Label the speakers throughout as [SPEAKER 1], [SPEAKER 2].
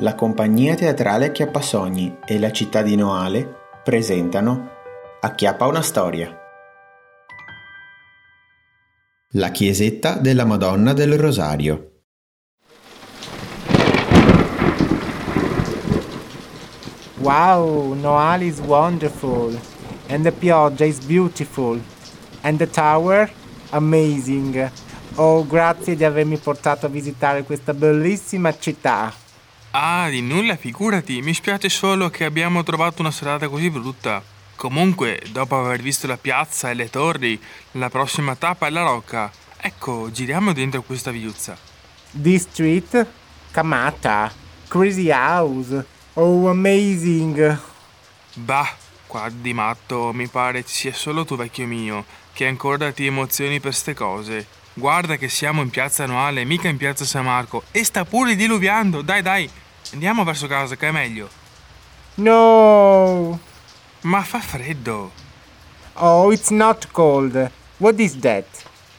[SPEAKER 1] La compagnia teatrale Acchiappasogni e la città di Noale presentano Acchiappa una storia. La chiesetta della Madonna del Rosario.
[SPEAKER 2] Wow, Noale is wonderful. And the pioggia is beautiful. And the tower? Amazing. Oh, grazie di avermi portato a visitare questa bellissima città.
[SPEAKER 3] Ah, di nulla, figurati. Mi spiace solo che abbiamo trovato una serata così brutta. Comunque, dopo aver visto la piazza e le torri, la prossima tappa è la rocca. Ecco, giriamo dentro questa viuzza.
[SPEAKER 2] This street? Kamata. Crazy house. Oh, amazing.
[SPEAKER 3] Bah, qua di matto mi pare ci sia solo tu, vecchio mio, che ancora ti emozioni per ste cose. Guarda che siamo in piazza Annuale, mica in piazza San Marco, e sta pure diluviando. Dai, dai, andiamo verso casa che è meglio.
[SPEAKER 2] No.
[SPEAKER 3] Ma fa freddo.
[SPEAKER 2] Oh, it's not cold. What is that?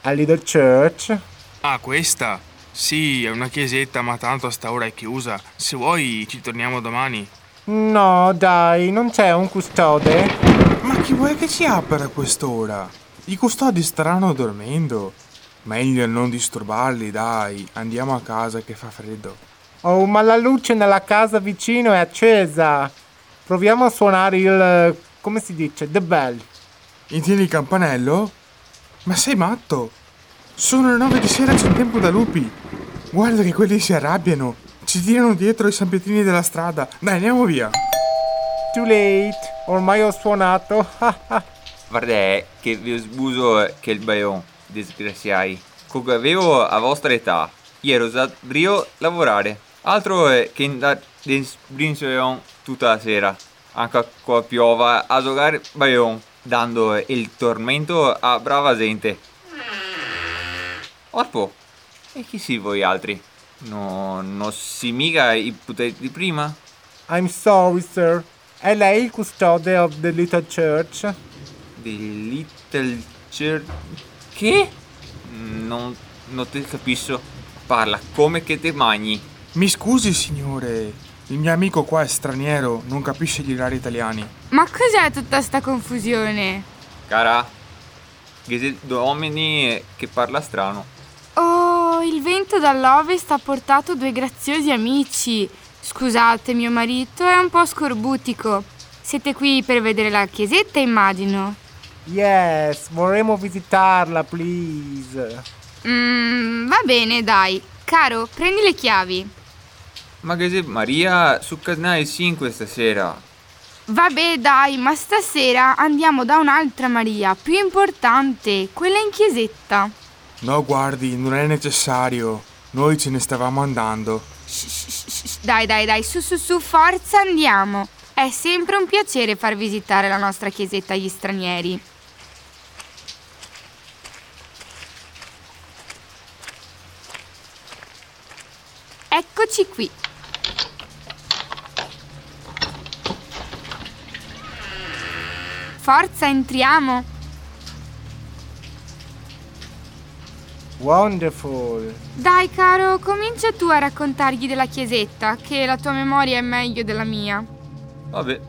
[SPEAKER 2] A little church?
[SPEAKER 3] Ah, questa? Sì, è una chiesetta, ma tanto a sta ora è chiusa. Se vuoi ci torniamo domani.
[SPEAKER 2] No, dai, non c'è un custode?
[SPEAKER 3] Ma chi vuoi che ci apra a quest'ora? I custodi staranno dormendo. Meglio non disturbarli, dai. Andiamo a casa che fa freddo.
[SPEAKER 2] Oh, ma la luce nella casa vicino è accesa. Proviamo a suonare il... come si dice? The bell.
[SPEAKER 3] Intendi il campanello? Ma sei matto? Sono le nove di sera, c'è tempo da lupi. Guarda che quelli si arrabbiano. Ci tirano dietro i sanpietrini della strada. Dai, andiamo via.
[SPEAKER 2] Too late. Ormai ho suonato.
[SPEAKER 4] Guarda che vi sbuso che il baion, disgraziai. Comunque avevo a vostra età. Ero brio lavorare. Altro è che in brinsoion tutta la sera. Anche qua piova a giocare baion, dando il tormento a brava gente. Orpo, e chi si voi altri? No, non si mica i poteri di prima?
[SPEAKER 2] I'm sorry, sir. È lei il custode of the little church?
[SPEAKER 4] The little church... Che? Non, non ti capisco. Parla come che te magni.
[SPEAKER 3] Mi scusi, signore. Il mio amico qua è straniero, non capisce gli orari italiani.
[SPEAKER 5] Ma cos'è tutta sta confusione?
[SPEAKER 4] Cara, due uomini che parla strano.
[SPEAKER 5] Oh, il vento dall'ovest ha portato due graziosi amici. Scusate, mio marito è un po' scorbutico. Siete qui per vedere la chiesetta, immagino.
[SPEAKER 2] Yes, vorremmo visitarla, please.
[SPEAKER 5] Mm, va bene, dai. Caro, prendi le chiavi.
[SPEAKER 4] Ma che se Maria su canale 5 stasera?
[SPEAKER 5] Vabbè, dai, ma stasera andiamo da un'altra Maria, più importante, quella in chiesetta.
[SPEAKER 3] No, guardi, non è necessario. Noi ce ne stavamo andando.
[SPEAKER 5] Shh, shh, shh, dai, dai, dai, su, su, su, forza, andiamo. È sempre un piacere far visitare la nostra chiesetta agli stranieri. Eccoci qui. Forza, entriamo.
[SPEAKER 2] Wonderful.
[SPEAKER 5] Dai, caro, comincia tu a raccontargli della chiesetta, che la tua memoria è meglio della mia.
[SPEAKER 4] Vabbè,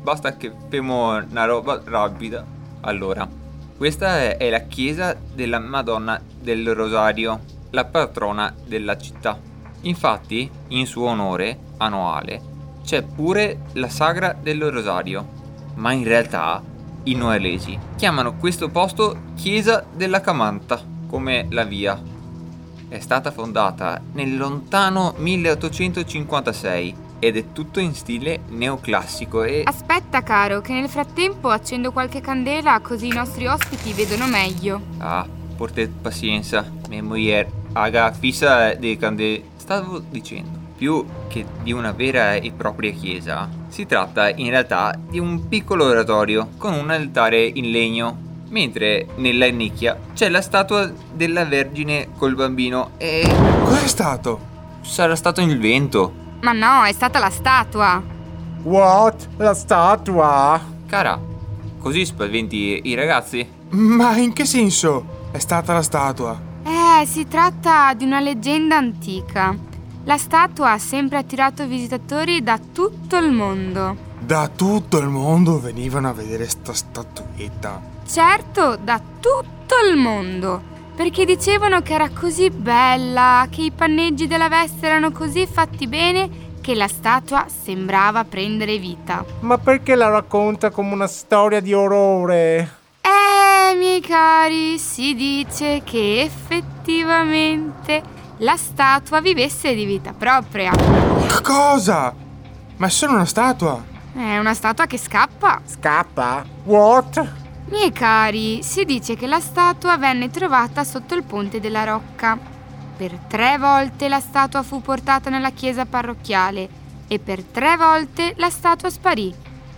[SPEAKER 4] basta che femo una roba rapida. Allora, questa è la chiesa della Madonna del Rosario, la patrona della città. Infatti, in suo onore, annuale, c'è pure la sagra del Rosario. Ma in realtà, i noelesi chiamano questo posto Chiesa della Camanta, come la via. È stata fondata nel lontano 1856 ed è tutto in stile neoclassico e...
[SPEAKER 5] Aspetta, caro, che nel frattempo accendo qualche candela così i nostri ospiti vedono meglio.
[SPEAKER 4] Ah, portate pazienza, mia moglie aga fissa dei candele. Stavo dicendo, più che di una vera e propria chiesa, si tratta in realtà di un piccolo oratorio con un altare in legno, mentre nella nicchia c'è la statua della Vergine col bambino e...
[SPEAKER 3] Cos'è stato?
[SPEAKER 4] Sarà stato il vento.
[SPEAKER 5] Ma no, è stata la statua.
[SPEAKER 2] What? La statua?
[SPEAKER 4] Cara, così spaventi i ragazzi?
[SPEAKER 3] Ma in che senso? È stata la statua.
[SPEAKER 5] Eh, si tratta di una leggenda antica. La statua ha sempre attirato visitatori da tutto il mondo.
[SPEAKER 3] Da tutto il mondo venivano a vedere sta statuetta.
[SPEAKER 5] Certo, da tutto il mondo, perché dicevano che era così bella, che i panneggi della veste erano così fatti bene che la statua sembrava prendere vita.
[SPEAKER 2] Ma perché la racconta come una storia di orrore?
[SPEAKER 5] Miei cari, si dice che effettivamente la statua vivesse di vita propria.
[SPEAKER 3] Che cosa? Ma è solo una statua.
[SPEAKER 5] È una statua che scappa.
[SPEAKER 2] Scappa? What?
[SPEAKER 5] Miei cari, si dice che la statua venne trovata sotto il ponte della Rocca. Per tre volte la statua fu portata nella chiesa parrocchiale e per tre volte la statua sparì,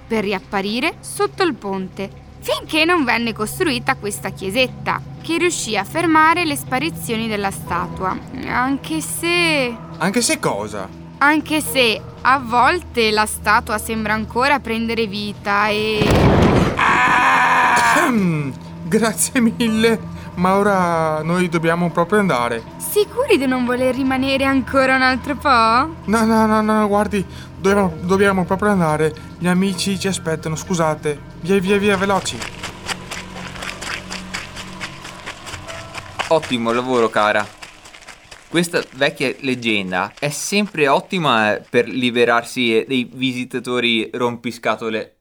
[SPEAKER 5] per riapparire sotto il ponte finché non venne costruita questa chiesetta, che riuscì a fermare le sparizioni della statua. Anche se...
[SPEAKER 3] Anche se cosa?
[SPEAKER 5] Anche se a volte la statua sembra ancora prendere vita e...
[SPEAKER 3] Ah! Grazie mille, ma ora noi dobbiamo proprio andare.
[SPEAKER 5] Sicuri di non voler rimanere ancora un altro po'?
[SPEAKER 3] No, no, no, no, guardi, dobbiamo, dobbiamo proprio andare. Gli amici ci aspettano, scusate. Via, via, via, veloci.
[SPEAKER 4] Ottimo lavoro, cara. Questa vecchia leggenda è sempre ottima per liberarsi dei visitatori rompiscatole.